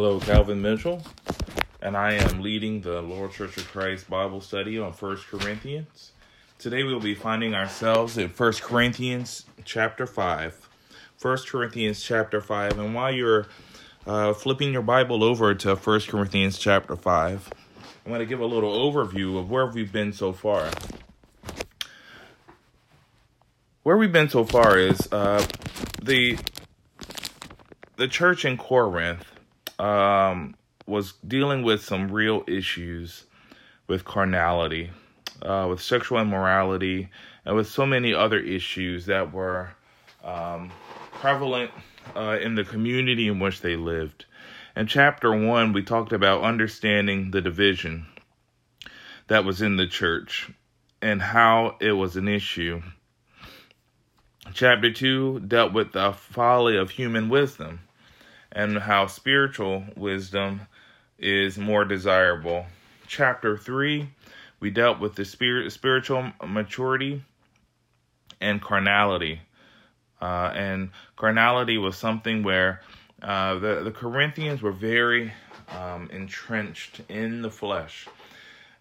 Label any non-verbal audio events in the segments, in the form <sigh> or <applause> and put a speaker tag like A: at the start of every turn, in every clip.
A: Hello, Calvin Mitchell, and I am leading the Lower Church of Christ Bible study on First Corinthians. Today we'll be finding ourselves in First Corinthians chapter 5. First Corinthians chapter 5, and while you're uh, flipping your Bible over to First Corinthians chapter 5, I'm going to give a little overview of where we've been so far. Where we've been so far is uh, the the church in Corinth um, was dealing with some real issues with carnality, uh, with sexual immorality, and with so many other issues that were um, prevalent uh, in the community in which they lived. In chapter one, we talked about understanding the division that was in the church and how it was an issue. Chapter two dealt with the folly of human wisdom and how spiritual wisdom is more desirable. Chapter 3, we dealt with the spirit, spiritual maturity and carnality. Uh, and carnality was something where uh, the, the Corinthians were very um, entrenched in the flesh.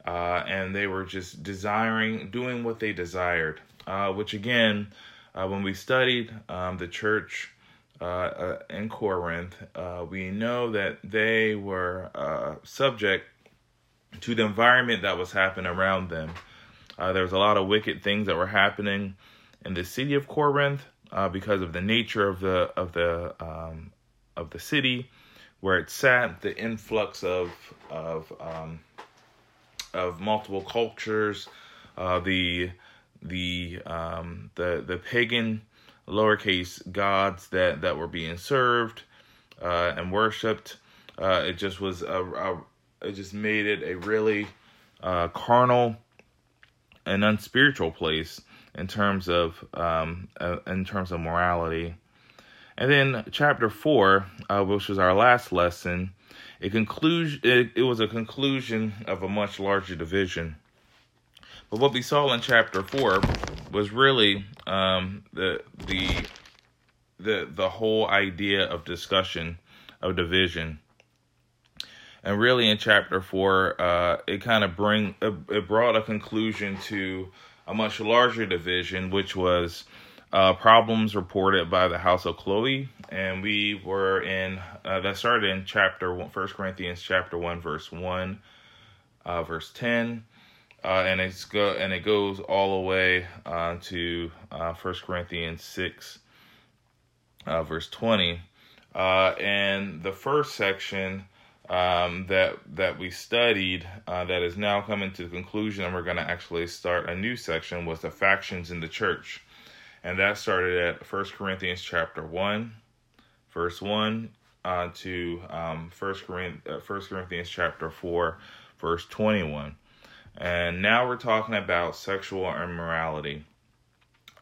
A: Uh, and they were just desiring, doing what they desired. Uh, which again, uh, when we studied um, the church uh, uh, in Corinth, uh, we know that they were uh, subject to the environment that was happening around them. Uh, there was a lot of wicked things that were happening in the city of Corinth uh, because of the nature of the of the um, of the city where it sat, the influx of of um, of multiple cultures, the the um, the the pagan lowercase gods that that were being served uh, and worshipped. Uh, it just was a, a, it just made it a really uh, carnal and unspiritual place in terms of um, uh, in terms of morality. And then chapter four, uh, which was our last lesson, it conclusion it, it was a conclusion of a much larger division. But what we saw in chapter four was really um, the the the the whole idea of discussion of division. And really, in chapter four, uh, it kind of bring it, brought a conclusion to a much larger division, which was uh, problems reported by the house of Chloe, and we were in uh, that started in chapter one, First Corinthians chapter one, verse one, uh, verse ten, uh, and it's go and it goes all the way uh, to uh, First Corinthians six, uh, verse twenty, uh, and the first section um, that that we studied uh, that is now coming to the conclusion, and we're going to actually start a new section was the factions in the church, and that started at First Corinthians chapter one, verse one. to um, First Corinthians, First Corinthians chapter four, verse twenty-one. And now we're talking about sexual immorality.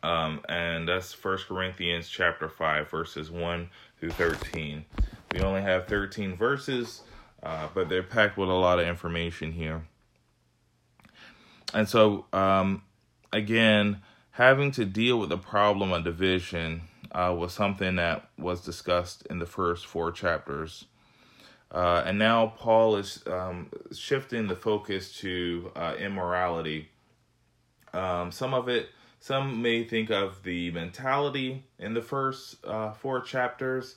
A: Um, and that's First Corinthians chapter 5, verses 1 through 13. We only have 13 verses, uh, but they're packed with a lot of information here. And so, um, again, having to deal with the problem of division uh, was something that was discussed in the first four chapters uh, and now Paul is um, shifting the focus to uh, immorality. Um, some of it, some may think of the mentality in the first uh, four chapters,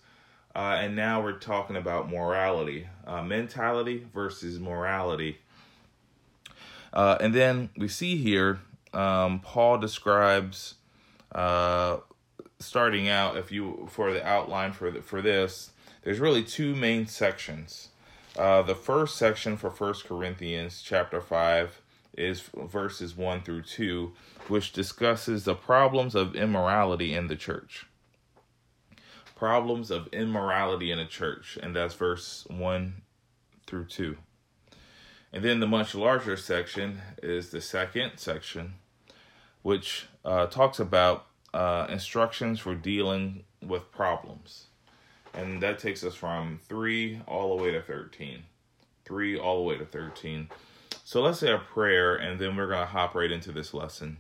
A: uh, and now we're talking about morality, uh, mentality versus morality. Uh, and then we see here um, Paul describes starting out if you for the outline for the, for this there's really two main sections. Uh, the first section for First Corinthians chapter 5 is verses 1 through 2, which discusses the problems of immorality in the church. Problems of immorality in a church, and that's verse 1 through 2. And then the much larger section is the second section, which uh, talks about uh, instructions for dealing with problems and that takes us from 3 all the way to 13. 3 all the way to 13. So let's say a prayer, and then we're going to hop right into this lesson.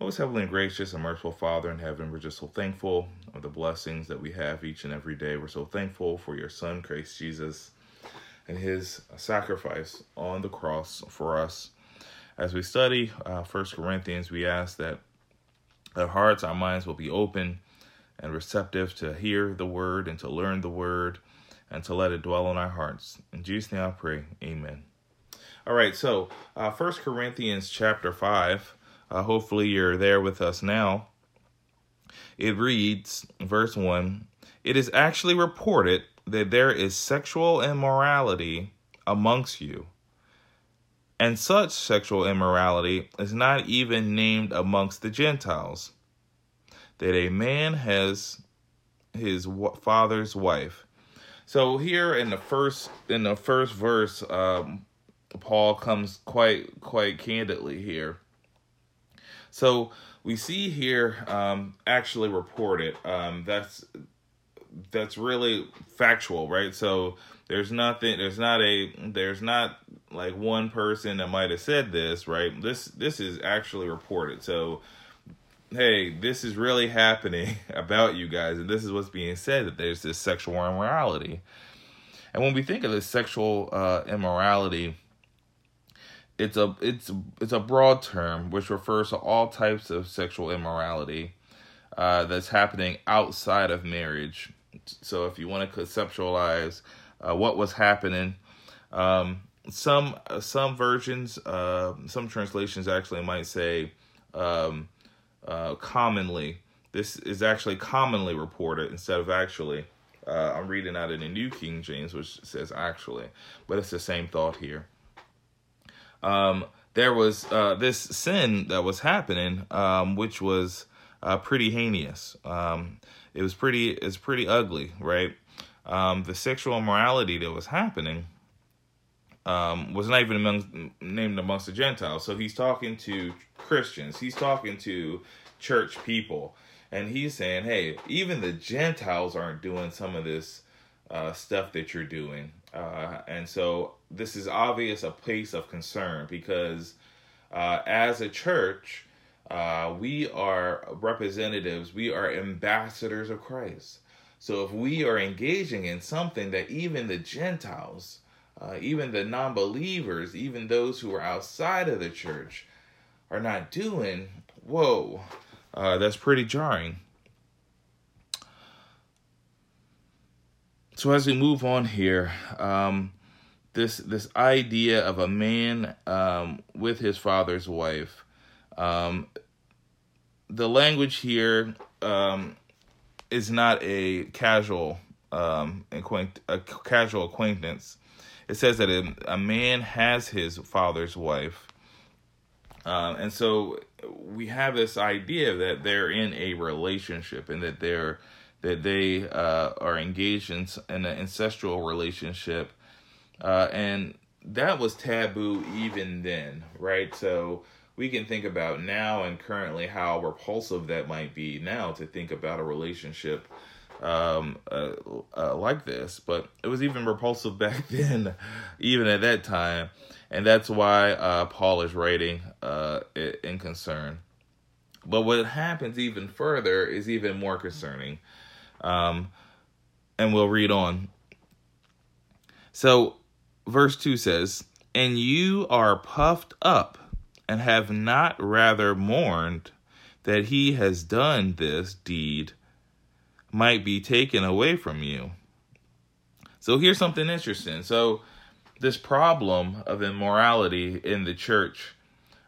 A: Most heavenly and gracious and merciful Father in heaven, we're just so thankful of the blessings that we have each and every day. We're so thankful for your Son, Christ Jesus. and his sacrifice on the cross for us. As we study uh, First Corinthians, we ask that our hearts, our minds will be open and receptive to hear the word and to learn the word and to let it dwell in our hearts. In Jesus' name I pray. Amen. All right, so uh, 1 Corinthians chapter 5. Uh, hopefully you're there with us now. It reads, verse 1 It is actually reported that there is sexual immorality amongst you. And such sexual immorality is not even named amongst the Gentiles. That a man has his father's wife. So here in the first in the first verse, um, Paul comes quite quite candidly here. So we see here um, actually reported. Um, that's that's really factual, right? So there's nothing. There's not a. There's not like one person that might have said this, right? This this is actually reported. So hey, this is really happening <laughs> about you guys, and this is what's being said that there's this sexual immorality. And when we think of this sexual uh, immorality, it's a it's it's a broad term which refers to all types of sexual immorality uh, that's happening outside of marriage. So if you want to conceptualize uh, what was happening, um, some some versions, uh, some translations actually might say um, uh, commonly. This is actually commonly reported instead of actually. Uh, I'm reading out of the New King James, which says actually, but it's the same thought here um, there was uh, this sin that was happening, um, which was uh, pretty heinous. Um, it was pretty, it's pretty ugly, right? Um, the sexual immorality that was happening um, was not even among, named amongst the Gentiles. So he's talking to Christians. He's talking to church people, and he's saying, "Hey, even the Gentiles aren't doing some of this uh, stuff that you're doing." Uh, and so this is obvious a place of concern because uh, as a church, uh, we are representatives, we are ambassadors of Christ. So if we are engaging in something that even the Gentiles, uh, even the non believers, even those who are outside of the church are not doing, whoa, uh, that's pretty jarring. so as we move on here, um, this this idea of a man um, with his father's wife, um, the language here um, is not a casual um, acquaint- a casual acquaintance. It says that a, man has his father's wife, um, and so we have this idea that they're in a relationship and that they're that they uh, are engaged in, in an ancestral relationship. Uh, and that was taboo even then, right? So we can think about now and currently how repulsive that might be now to think about a relationship um, uh, uh, like this. But it was even repulsive <laughs> back then, even at that time. And that's why uh, Paul is writing uh, in concern. But what happens even further is even more concerning. Um, and we'll read on. So, verse 2 says, And you are puffed up and have not rather mourned that he has done this deed might be taken away from you. So, here's something interesting. So, this problem of immorality in the church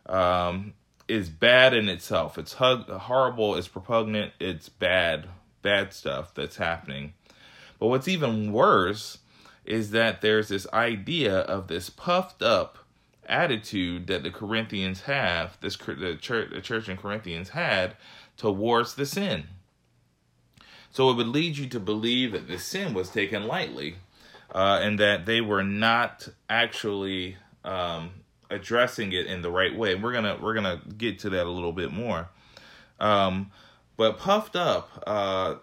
A: um, is bad in itself. It's horrible, it's repugnant, it's bad bad stuff that's happening. But what's even worse is that there's this idea of this puffed up attitude that the Corinthians have, this the church, the church in Corinthians had towards the sin. So it would lead you to believe that the sin was taken lightly, uh, and that they were not actually um, addressing it in the right way. We're gonna we're gonna get to that a little bit more. Um, but puffed up uh,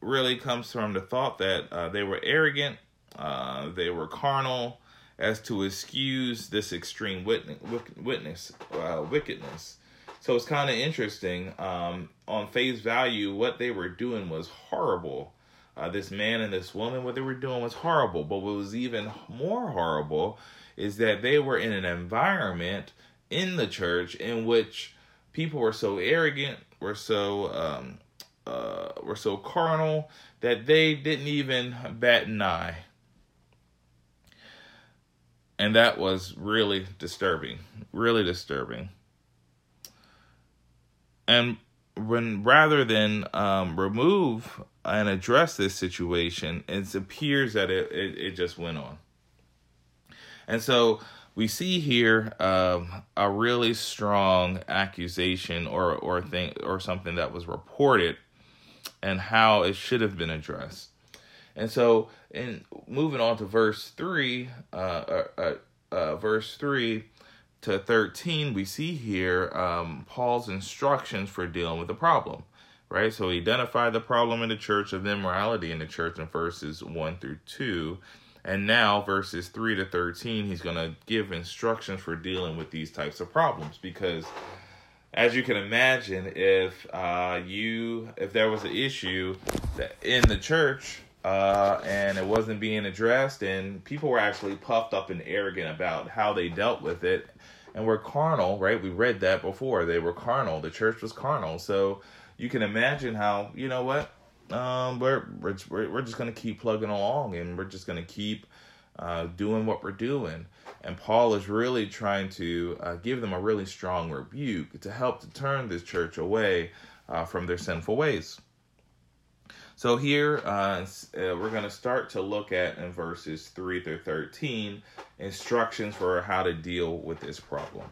A: really comes from the thought that uh, they were arrogant, uh, they were carnal, as to excuse this extreme witness, witness uh, wickedness. So it's kind of interesting. Um, on face value, what they were doing was horrible. uh, this man and this woman, what they were doing was horrible. But what was even more horrible is that they were in an environment in the church in which people were so arrogant, were so um, uh, were so carnal that they didn't even bat an eye. And that was really disturbing, really disturbing. And when rather than um, remove and address this situation, it appears that it, it, it just went on. And so we see here um, a really strong accusation or or thing or something that was reported and how it should have been addressed. And so, in moving on to verse three, uh, uh, uh, uh verse three to thirteen, we see here um, Paul's instructions for dealing with the problem. Right, so he identified the problem in the church of immorality in the church in verses one through two, and now verses three to thirteen, he's going to give instructions for dealing with these types of problems because as you can imagine, if uh, you if there was an issue in the church uh, and it wasn't being addressed, and people were actually puffed up and arrogant about how they dealt with it, and were carnal, right? We read that before. They were carnal. The church was carnal. So you can imagine how you know what um, we're we're we're just gonna keep plugging along, and we're just gonna keep uh, doing what we're doing. And Paul is really trying to uh, give them a really strong rebuke to help to turn this church away uh, from their sinful ways. So here uh, uh we're going to start to look at in verses 3 through 13 instructions for how to deal with this problem.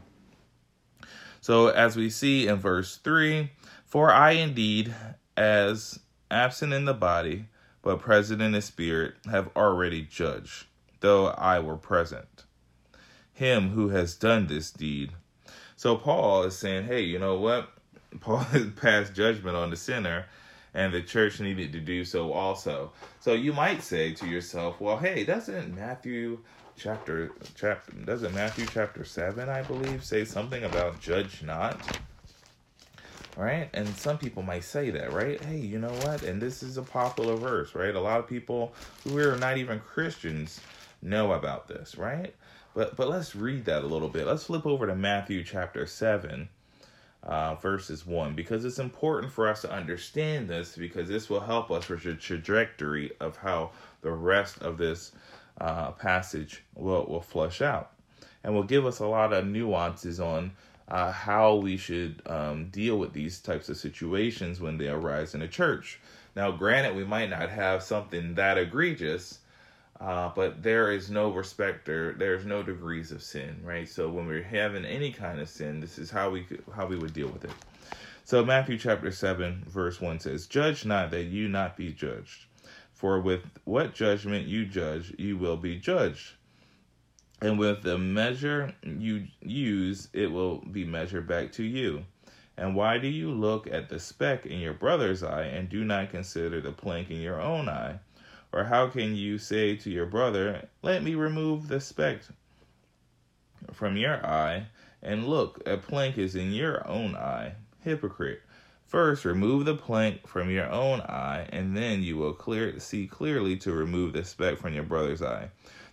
A: So as we see in verse 3, for I indeed, as absent in the body, but present in the spirit, have already judged, though I were present him who has done this deed. So Paul is saying, hey, you know what? <laughs> Paul has passed judgment on the sinner, and the church needed to do so also. So you might say to yourself, well, hey, doesn't Matthew chapter chapter doesn't Matthew chapter seven, I believe, say something about judge not? Right? And some people might say that, right? Hey, you know what? And this is a popular verse, right? A lot of people who are not even Christians know about this, right? But but let's read that a little bit. Let's flip over to Matthew chapter seven, uh, verses one, because it's important for us to understand this because this will help us with the trajectory of how the rest of this uh, passage will will flush out, and will give us a lot of nuances on. Uh, how we should um, deal with these types of situations when they arise in a church. Now, granted, we might not have something that egregious, uh, but there is no respecter. There's no degrees of sin, right? So when we're having any kind of sin, this is how we how we would deal with it. So Matthew chapter seven verse one says, "Judge not that you not be judged, for with what judgment you judge, you will be judged." And with the measure you use, it will be measured back to you. And why do you look at the speck in your brother's eye and do not consider the plank in your own eye? Or how can you say to your brother, Let me remove the speck from your eye, and look, a plank is in your own eye? Hypocrite. First, remove the plank from your own eye, and then you will clear see clearly to remove the speck from your brother's eye.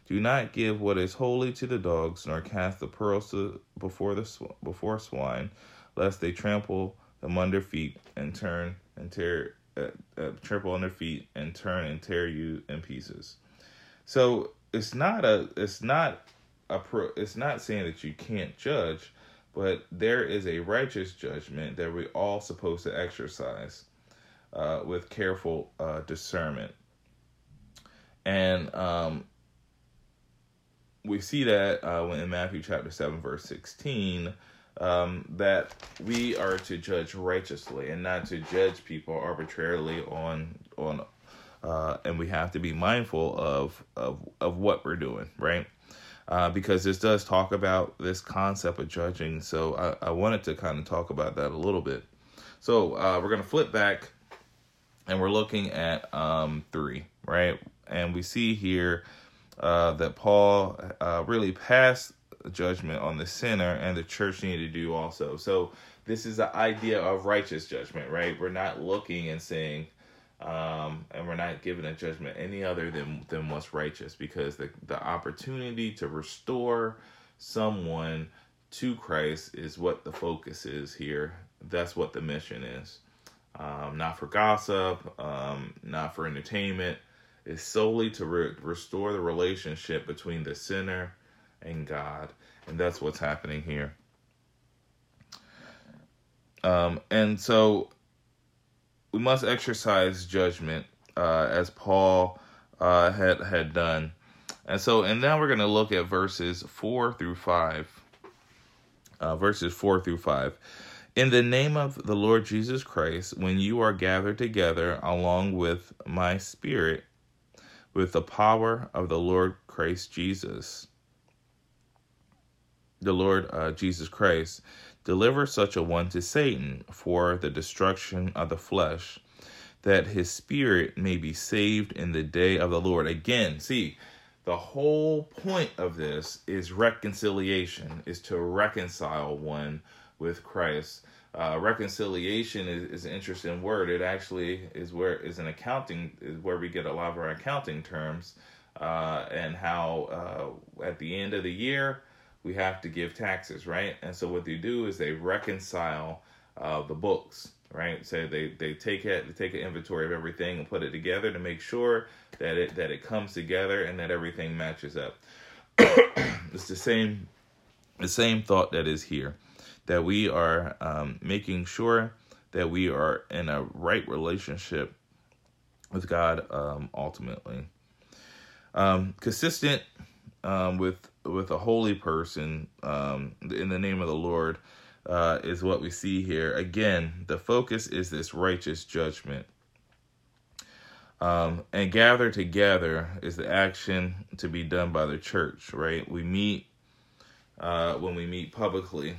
A: Do not give what is holy to the dogs, nor cast the pearls to, before the before swine, lest they trample them under feet and turn and tear uh, uh, trample on their feet and turn and tear you in pieces. So it's not a it's not a pro, it's not saying that you can't judge, but there is a righteous judgment that we all supposed to exercise uh, with careful uh, discernment, and um, we see that uh, when in Matthew chapter seven verse sixteen um, that we are to judge righteously and not to judge people arbitrarily on on uh, and we have to be mindful of of of what we're doing right? Uh, because this does talk about this concept of judging. So I, I wanted to kind of talk about that a little bit. So uh, we're gonna flip back and we're looking at um, three right? And we see here uh, that Paul uh, really passed judgment on the sinner, and the church needed to do also. So this is the idea of righteous judgment, right? We're not looking and saying, um, and we're not given a judgment any other than than what's righteous, because the the opportunity to restore someone to Christ is what the focus is here. That's what the mission is. Um, not for gossip, um, not for entertainment. It's solely to re- restore the relationship between the sinner and God, and that's what's happening here. Um, and so we must exercise judgment uh, as Paul uh, had had done. And so, and now we're going to look at verses four through five. Uh, verses four through five. In the name of the Lord Jesus Christ, when you are gathered together along with my spirit, with the power of the Lord Christ Jesus, the Lord uh, Jesus Christ, Deliver such a one to Satan for the destruction of the flesh, that his spirit may be saved in the day of the Lord. Again, see, the whole point of this is reconciliation, is to reconcile one with Christ. Uh, reconciliation is, is, an interesting word. It actually is where is an accounting is where we get a lot of our accounting terms, uh, and how uh, at the end of the year we have to give taxes, right? And so what they do is they reconcile uh, the books, right? So they, they take it, they take an inventory of everything and put it together to make sure that it that it comes together and that everything matches up. <coughs> it's the same the same thought that is here, that we are um, making sure that we are in a right relationship with God um, ultimately. Um, consistent um, with with a holy person um, in the name of the Lord uh, is what we see here. Again, the focus is this righteous judgment. Um, and gather together is the action to be done by the church, right? We meet uh, when we meet publicly.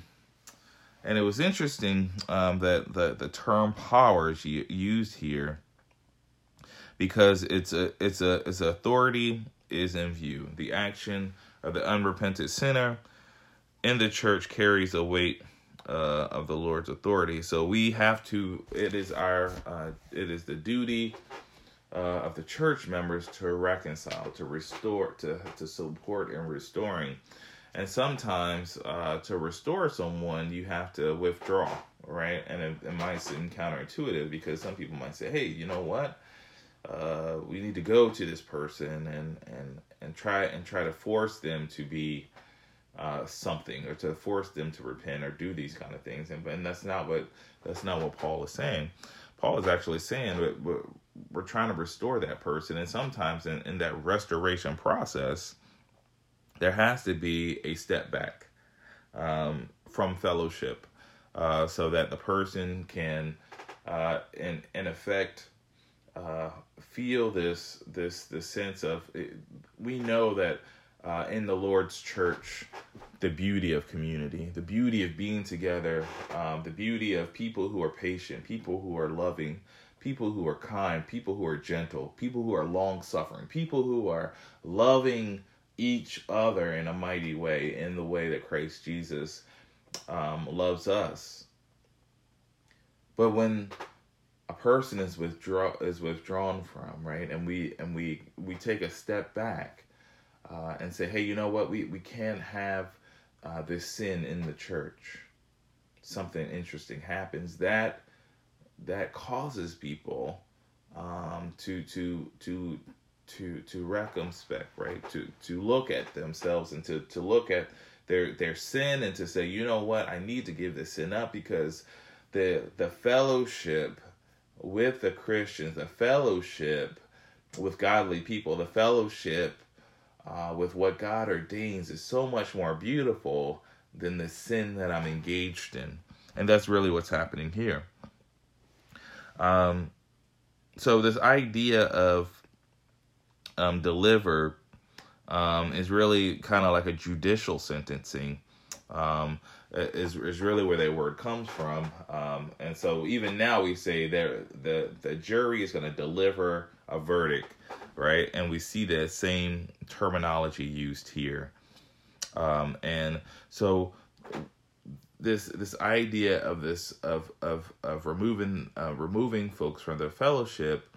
A: And it was interesting um, that the, the term power is used here because it's a it's a it's authority is in view. The action of the unrepentant sinner in the church carries a weight uh, of the Lord's authority. So we have to. It is our. Uh, it is the duty uh, of the church members to reconcile, to restore, to to support in restoring. And sometimes uh, to restore someone, you have to withdraw, right? And it, it might seem counterintuitive because some people might say, "Hey, you know what? Uh, we need to go to this person and and and try and try to force them to be uh, something or to force them to repent or do these kind of things and and that's not what that's not what Paul is saying. Paul is actually saying that we're, we're trying to restore that person and sometimes in, in that restoration process there has to be a step back um, from fellowship uh, so that the person can uh, in in effect uh, feel this this this sense of we know that uh, in the Lord's church the beauty of community, the beauty of being together, um, the beauty of people who are patient, people who are loving, people who are kind, people who are gentle, people who are long suffering, people who are loving each other in a mighty way, in the way that Christ Jesus um, loves us. But when a person is withdraw is withdrawn from right? And we and we we take a step back uh, and say hey you know what? We we can't have uh, this sin in the church. Something interesting happens that that causes people um, to to to to to circumspect right? To to look at themselves and to to look at their their sin and to say you know what? I need to give this sin up because the the fellowship with the Christians, the fellowship with godly people, the fellowship uh, with what God ordains is so much more beautiful than the sin that I'm engaged in. And that's really what's happening here. Um, so, this idea of um, deliver um, is really kind of like a judicial sentencing. Um, is is really where that word comes from. Um, and so even now we say that the the jury is going to deliver a verdict, right? And we see that same terminology used here. Um, and so this this idea of this of of of removing uh, removing folks from the fellowship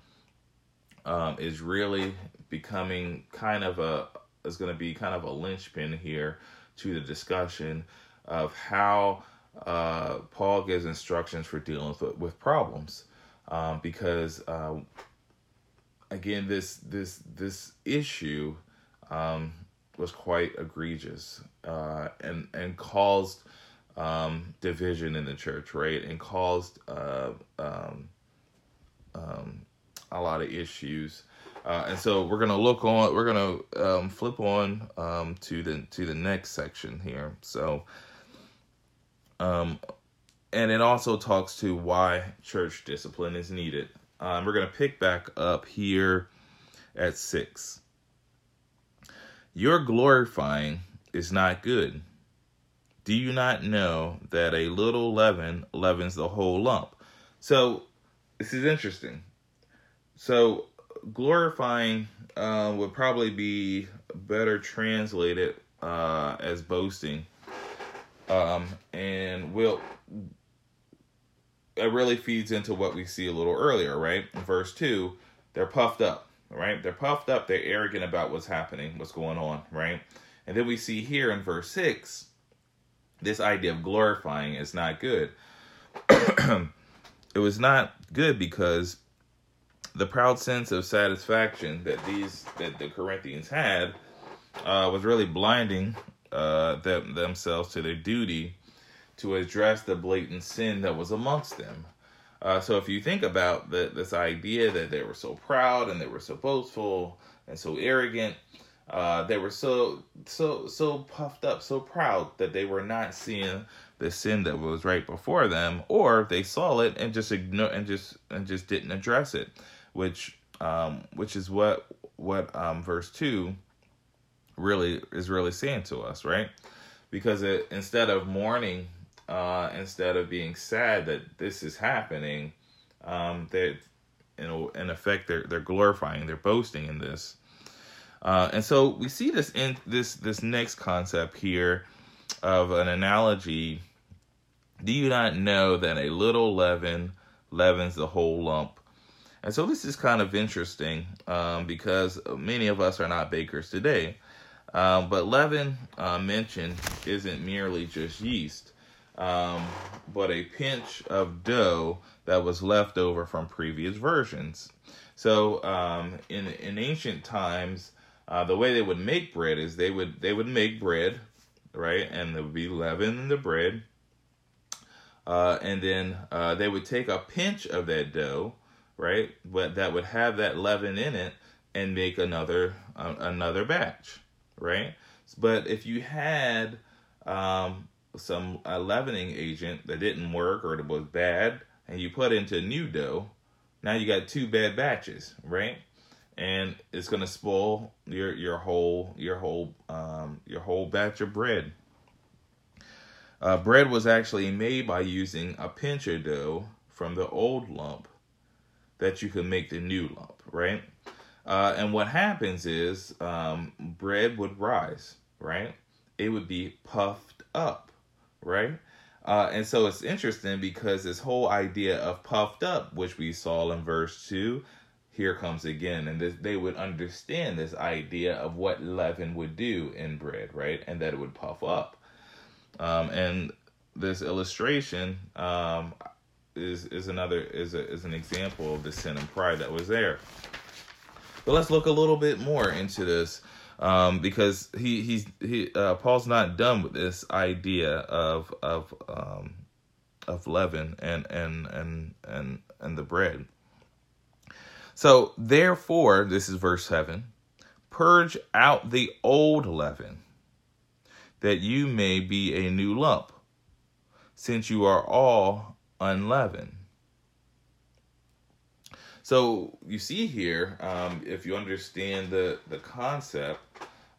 A: um, is really becoming kind of a is going to be kind of a linchpin here to the discussion of how uh, Paul gives instructions for dealing with, with problems, um, because uh, again, this this this issue um, was quite egregious uh, and and caused um, division in the church, right, and caused uh, um, um, a lot of issues. Uh, and so we're gonna look on. We're gonna um, flip on um, to the to the next section here. So, um, and it also talks to why church discipline is needed. Um, we're gonna pick back up here at six. Your glorifying is not good. Do you not know that a little leaven leavens the whole lump? So this is interesting. So glorifying uh, would probably be better translated uh, as boasting, um, and will it really feeds into what we see a little earlier, right? In verse two, they're puffed up, right? They're puffed up. They're arrogant about what's happening, what's going on, right? And then we see here in verse six, this idea of glorifying is not good. <clears throat> it was not good because the proud sense of satisfaction that these that the Corinthians had uh, was really blinding uh, them, themselves to their duty to address the blatant sin that was amongst them. Uh, so if you think about the, this idea that they were so proud and they were so boastful and so arrogant, uh, they were so so so puffed up, so proud that they were not seeing the sin that was right before them, or they saw it and just ignore and just and just didn't address it which um, which is what what um, verse two really is really saying to us, right? Because it, instead of mourning, uh, instead of being sad that this is happening, um, that you know, in effect, they're they're glorifying, they're boasting in this, uh, and so we see this in this this next concept here of an analogy. Do you not know that a little leaven leavens the whole lump? And so this is kind of interesting um, because many of us are not bakers today. Um, but leaven uh, mentioned isn't merely just yeast, um, but a pinch of dough that was left over from previous versions. So um, in in ancient times, uh, the way they would make bread is they would they would make bread, right, and there would be leaven in the bread, uh, and then uh, they would take a pinch of that dough right? But that would have that leaven in it and make another uh, another batch, right? But if you had um, some uh, leavening agent that didn't work or it was bad, and you put into new dough, now you got two bad batches, right? And it's gonna spoil your your whole your whole um, your whole batch of bread. Uh, bread was actually made by using a pinch of dough from the old lump that you can make the new lump, right? Uh, and what happens is um, bread would rise, right? It would be puffed up, right? Uh, and so it's interesting because this whole idea of puffed up, which we saw in verse 2, here comes again. And this, they would understand this idea of what leaven would do in bread, right? And that it would puff up. Um, and this illustration, um, is is another is a, is an example of the sin and pride that was there. But let's look a little bit more into this um, because he he's he uh, Paul's not done with this idea of of um, of leaven and and and and and the bread. So therefore, this is verse seven. Purge out the old leaven, that you may be a new lump, since you are all unleavened. So you see here, um, if you understand the the concept,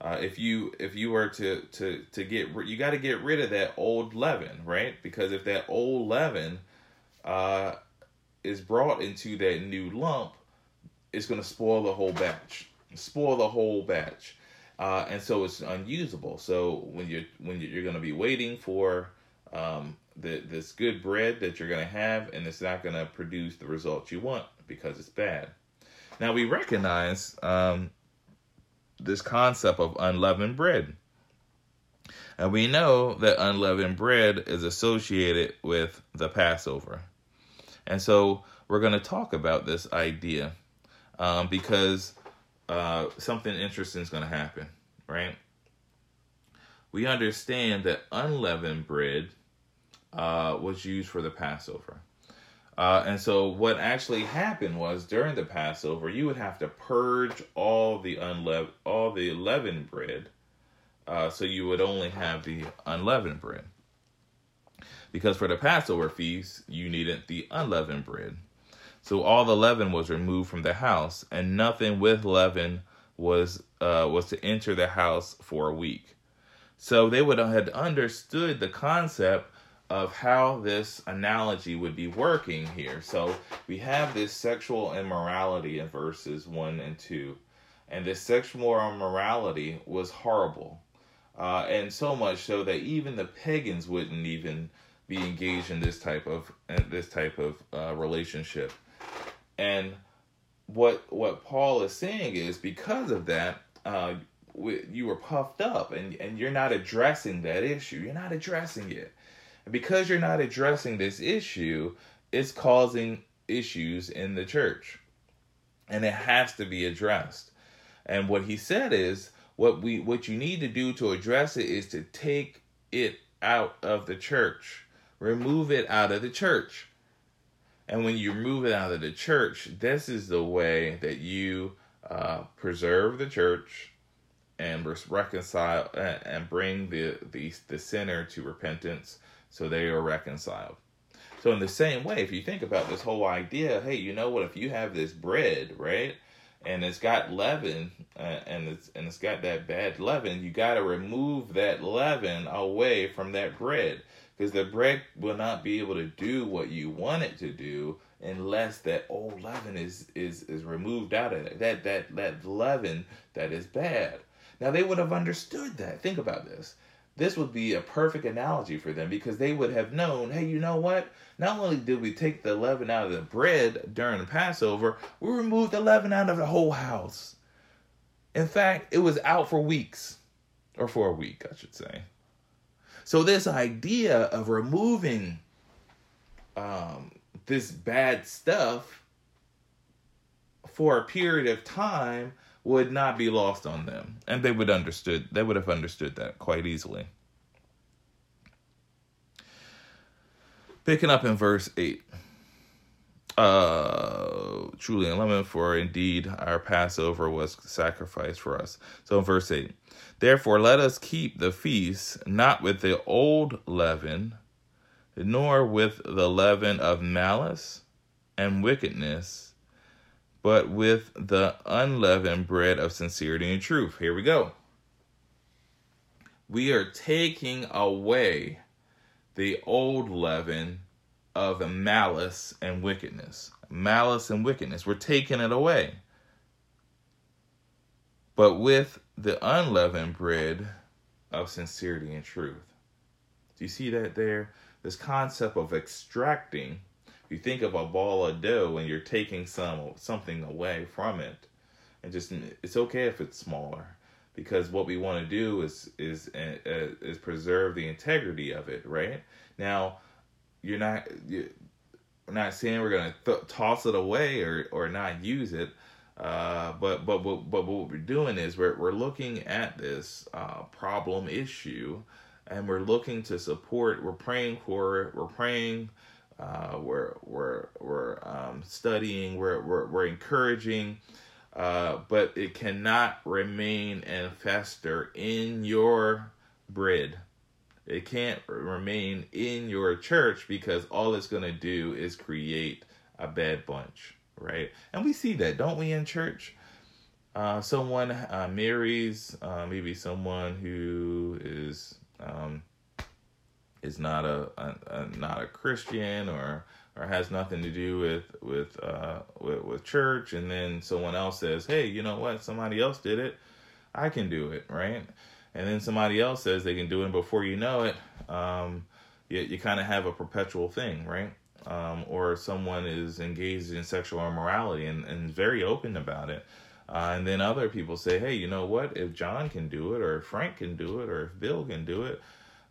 A: uh, if you if you were to to to get you got to get rid of that old leaven, right? Because if that old leaven uh, is brought into that new lump, it's going to spoil the whole batch, spoil the whole batch, uh, and so it's unusable. So when you're when you're going to be waiting for um, the, this good bread that you're going to have, and it's not going to produce the results you want because it's bad. Now we recognize um, this concept of unleavened bread. And we know that unleavened bread is associated with the Passover. And so we're going to talk about this idea um, because uh, something interesting is going to happen, right? We understand that unleavened bread uh, was used for the Passover. Uh, and so what actually happened was during the Passover, you would have to purge all the unleavened, all the leavened bread, uh, so you would only have the unleavened bread. Because for the Passover feast, you needed the unleavened bread. So all the leaven was removed from the house, and nothing with leaven was uh, was to enter the house for a week. So they would have understood the concept of how this analogy would be working here. So we have this sexual immorality in verses 1 and 2. And this sexual immorality was horrible. Uh, and so much so that even the pagans wouldn't even be engaged in this type of this type of uh, relationship. And what what Paul is saying is because of that, uh, you were puffed up, and and you're not addressing that issue. You're not addressing it because you're not addressing this issue, it's causing issues in the church. And it has to be addressed. And what he said is what we what you need to do to address it is to take it out of the church. Remove it out of the church. And when you remove it out of the church, this is the way that you uh, preserve the church and reconcile and bring the, the the sinner to repentance so they are reconciled. So, in the same way, if you think about this whole idea, hey, you know what? If you have this bread, right, and it's got leaven, uh, and it's and it's got that bad leaven, you got to remove that leaven away from that bread, because the bread will not be able to do what you want it to do unless that old leaven is is is removed out of it. That that that leaven that is bad. Now they would have understood that. Think about this this would be a perfect analogy for them because they would have known, hey, you know what? Not only did we take the leaven out of the bread during the Passover, we removed the leaven out of the whole house. In fact, it was out for weeks, or for a week, I should say. So, this idea of removing um, this bad stuff for a period of time would not be lost on them. And they would understood they would have understood that quite easily. Picking up in verse 8 uh truly unleavened for indeed our passover was sacrificed for us. So in verse 8 therefore let us keep the feast not with the old leaven nor with the leaven of malice and wickedness but with the unleavened bread of sincerity and truth. Here we go. We are taking away the old leaven of malice and wickedness. Malice and wickedness. We're taking it away. But with the unleavened bread of sincerity and truth. Do you see that there? This concept of extracting you think of a ball of dough and you're taking some something away from it. And just it's okay if it's smaller because what we want to do is is uh, is preserve the integrity of it right? Now you're not you're not saying we're going to th- toss it away or or not use it uh, but but but but what we're doing is we're we're looking at this uh, problem issue and we're looking to support we're praying for it we're praying uh, we're we're we're um, studying, we're we're, we're encouraging, uh, but it cannot remain and fester in your bread. It can't remain in your church because all it's going to do is create a bad bunch, right? And we see that, don't we, in church? Uh, someone uh, marries uh, maybe someone who is um, is not a, a, a, not a Christian or or has nothing to do with with, uh, with with church, and then someone else says, "Hey, you know what? Somebody else did it. I can do it, right?" And then somebody else says they can do it. before you know it, um, you you kind of have a perpetual thing, right? um, or someone is engaged in sexual immorality and, and very open about it. Uh, and then other people say, hey, you know what? If John can do it, or if Frank can do it, or if Bill can do it,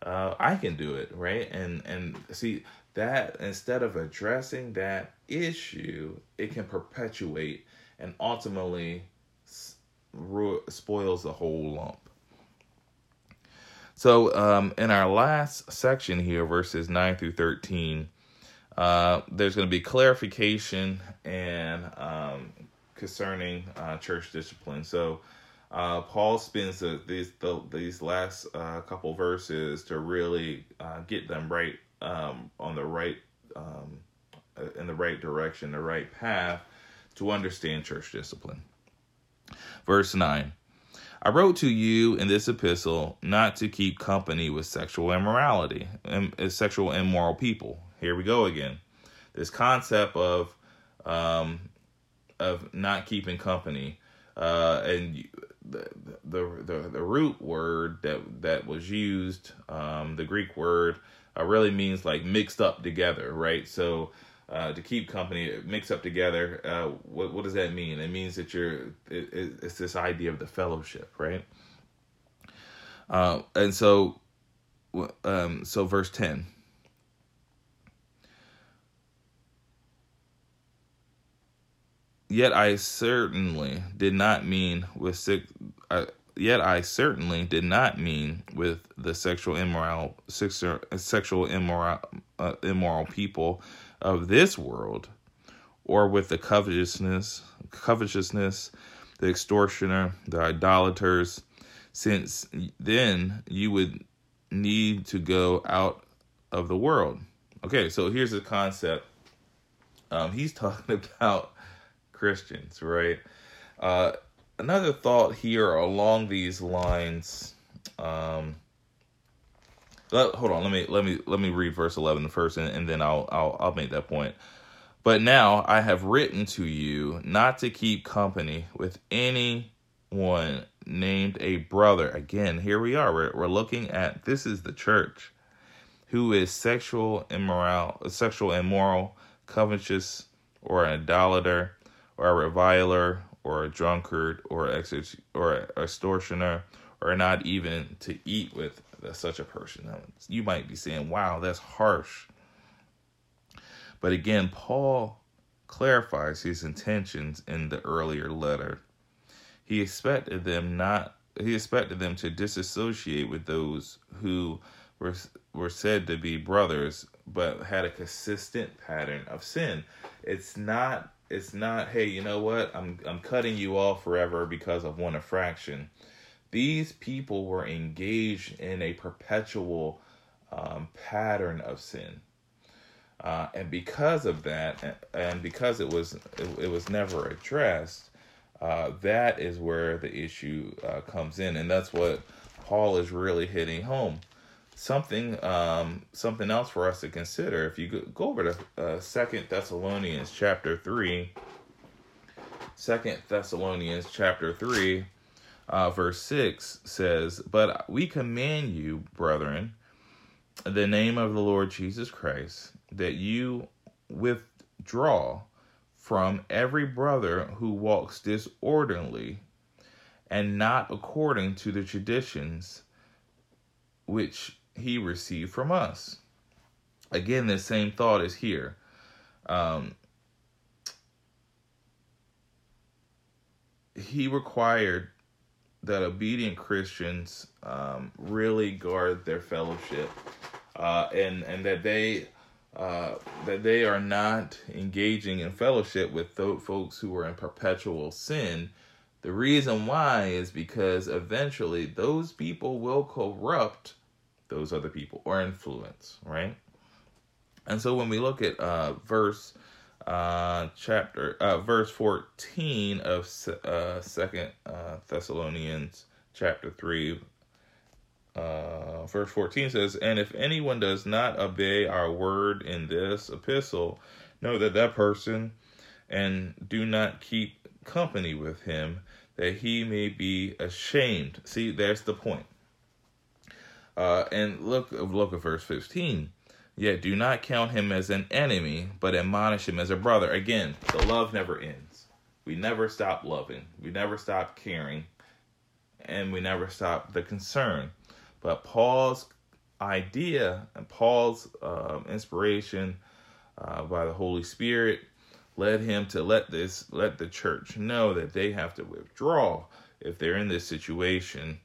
A: uh, I can do it, right? And and see that instead of addressing that issue, it can perpetuate and ultimately spoils the whole lump. So, um, in our last section here, verses 9 through 13, uh, there's going to be clarification and um, concerning uh, church discipline. So, uh, Paul spends the, these the, these last uh, couple verses to really uh, get them right um, on the right um, in the right direction, the right path to understand church discipline. Verse 9 I wrote to you in this epistle not to keep company with sexual immorality and uh, sexual immoral people. Here we go again. This concept of um, of not keeping company, uh, and the, the the the root word that that was used, um, the Greek word, uh, really means like mixed up together, right? So uh, to keep company mix up together. Uh, what what does that mean? It means that you're it, it's this idea of the fellowship, right? Uh, and so, um, so verse ten. Yet I certainly did not mean with. Uh, yet I certainly did not mean with the sexual immoral, sexual immoral, uh, immoral people of this world, or with the covetousness, covetousness, the extortioner, the idolaters, since then you would need to go out of the world. Okay, so here's the concept. Um, he's <laughs> talking about Christians, right? Uh, another thought here along these lines. Um, let, hold on, let me let me let me read verse eleven first, and, and then I'll I'll I'll make that point. But now I have written to you not to keep company with anyone named a brother. Again, here we are. We're, we're looking at this is the church who is sexual immoral, sexual immoral, covetous, or an idolater, or a reviler, or a drunkard, or ex- or a extortioner, or not even to eat with such a person. You might be saying, wow, that's harsh. But again, Paul clarifies his intentions in the earlier letter. He expected them not he expected them to disassociate with those who were were said to be brothers but had a consistent pattern of sin. It's not it's not hey, you know what? I'm I'm cutting you off forever because of one infraction. These people were engaged in a perpetual um, pattern of sin. Uh, and because of that, and because it was it, it was never addressed, uh, that is where the issue uh, comes in, and that's what Paul is really hitting home. Something um, something else for us to consider. If you go, over to uh, Second Thessalonians chapter three, Second Thessalonians chapter three, uh, verse 6 says, But we command you, brethren, the name of the Lord Jesus Christ, that you withdraw from every brother who walks disorderly and not according to the traditions which he received from us. Again, the same thought is here. Um, he required that obedient Christians um, really guard their fellowship, uh, and and that they uh, that they are not engaging in fellowship with th- folks who are in perpetual sin. The reason why is because eventually those people will corrupt those other people or influence, right? And so when we look at uh, verse uh, chapter, uh, verse 14 of uh, Second uh, Thessalonians chapter 3, uh, verse 14 says, And if anyone does not obey our word in this epistle, know that that person and do not keep company with him, that he may be ashamed. See, there's the point. Uh, and look, look at verse 15 Yet do not count him as an enemy, but admonish him as a brother. Again, the love never ends. We never stop loving. We never stop caring. And we never stop the concern. But Paul's idea and Paul's uh, inspiration uh, by the Holy Spirit led him to let this let the church know that they have to withdraw if they're in this situation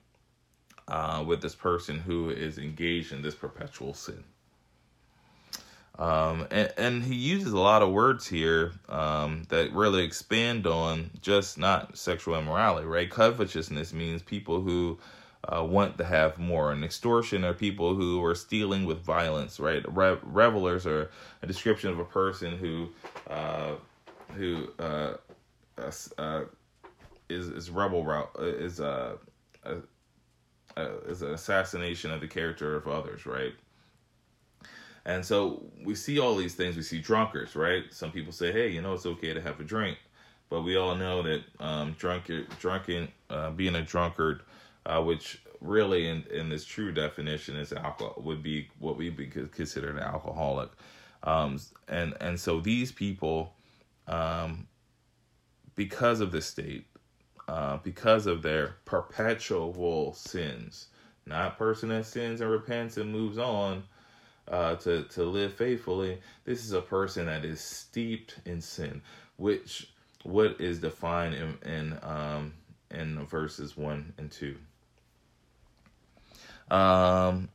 A: uh, with this person who is engaged in this perpetual sin. Um, and, and, he uses a lot of words here um, that really expand on just not sexual immorality, right? Covetousness means people who uh, want to have more. And extortion are people who are stealing with violence, right? Re- revelers are a description of a person who uh, who uh, uh is is rebel route uh, is uh, a, a, is an assassination of the character of others, right? And so we see all these things. We see drunkards, right? Some people say, "Hey, you know, it's okay to have a drink," but we all know that um, drunken, drunken, uh, being a drunkard uh, which really in, in this true definition is alcohol would be what we be considered an alcoholic um, and and so these people um, because of the state uh, because of their perpetual sins not person that sins and repents and moves on uh, to to live faithfully this is a person that is steeped in sin which what is defined in in um, in verses one and two um,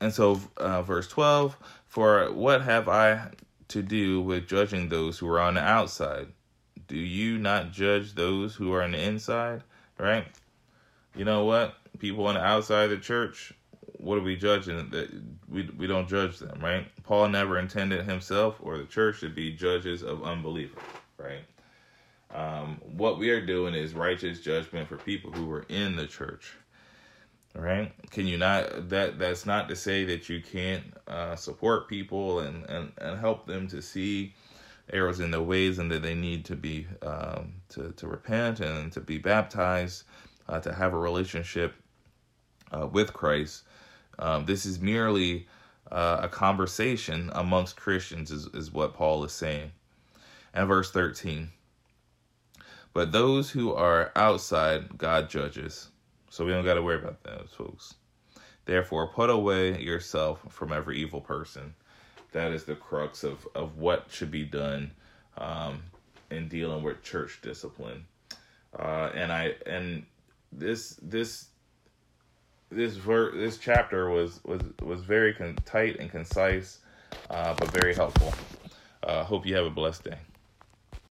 A: and so, uh, verse 12 For what have I to do with judging those who are on the outside? Do you not judge those who are on the inside? Right? You know what? People on the outside of the church, what are we judging? That we we don't judge them, right? Paul never intended himself or the church to be judges of unbelievers, right? Um, what we are doing is righteous judgment for people who were in the church, right can you not that that's not to say that you can't uh, support people and, and and help them to see errors in their ways and that they need to be um, to, to repent and to be baptized uh, to have a relationship uh, with christ um, this is merely uh, a conversation amongst christians is, is what paul is saying and verse 13 but those who are outside god judges so we don't got to worry about those folks. Therefore, put away yourself from every evil person. That is the crux of, of what should be done um, in dealing with church discipline. Uh, and I and this this this ver- this chapter was was was very con- tight and concise, uh, but very helpful. Uh, hope you have a blessed day.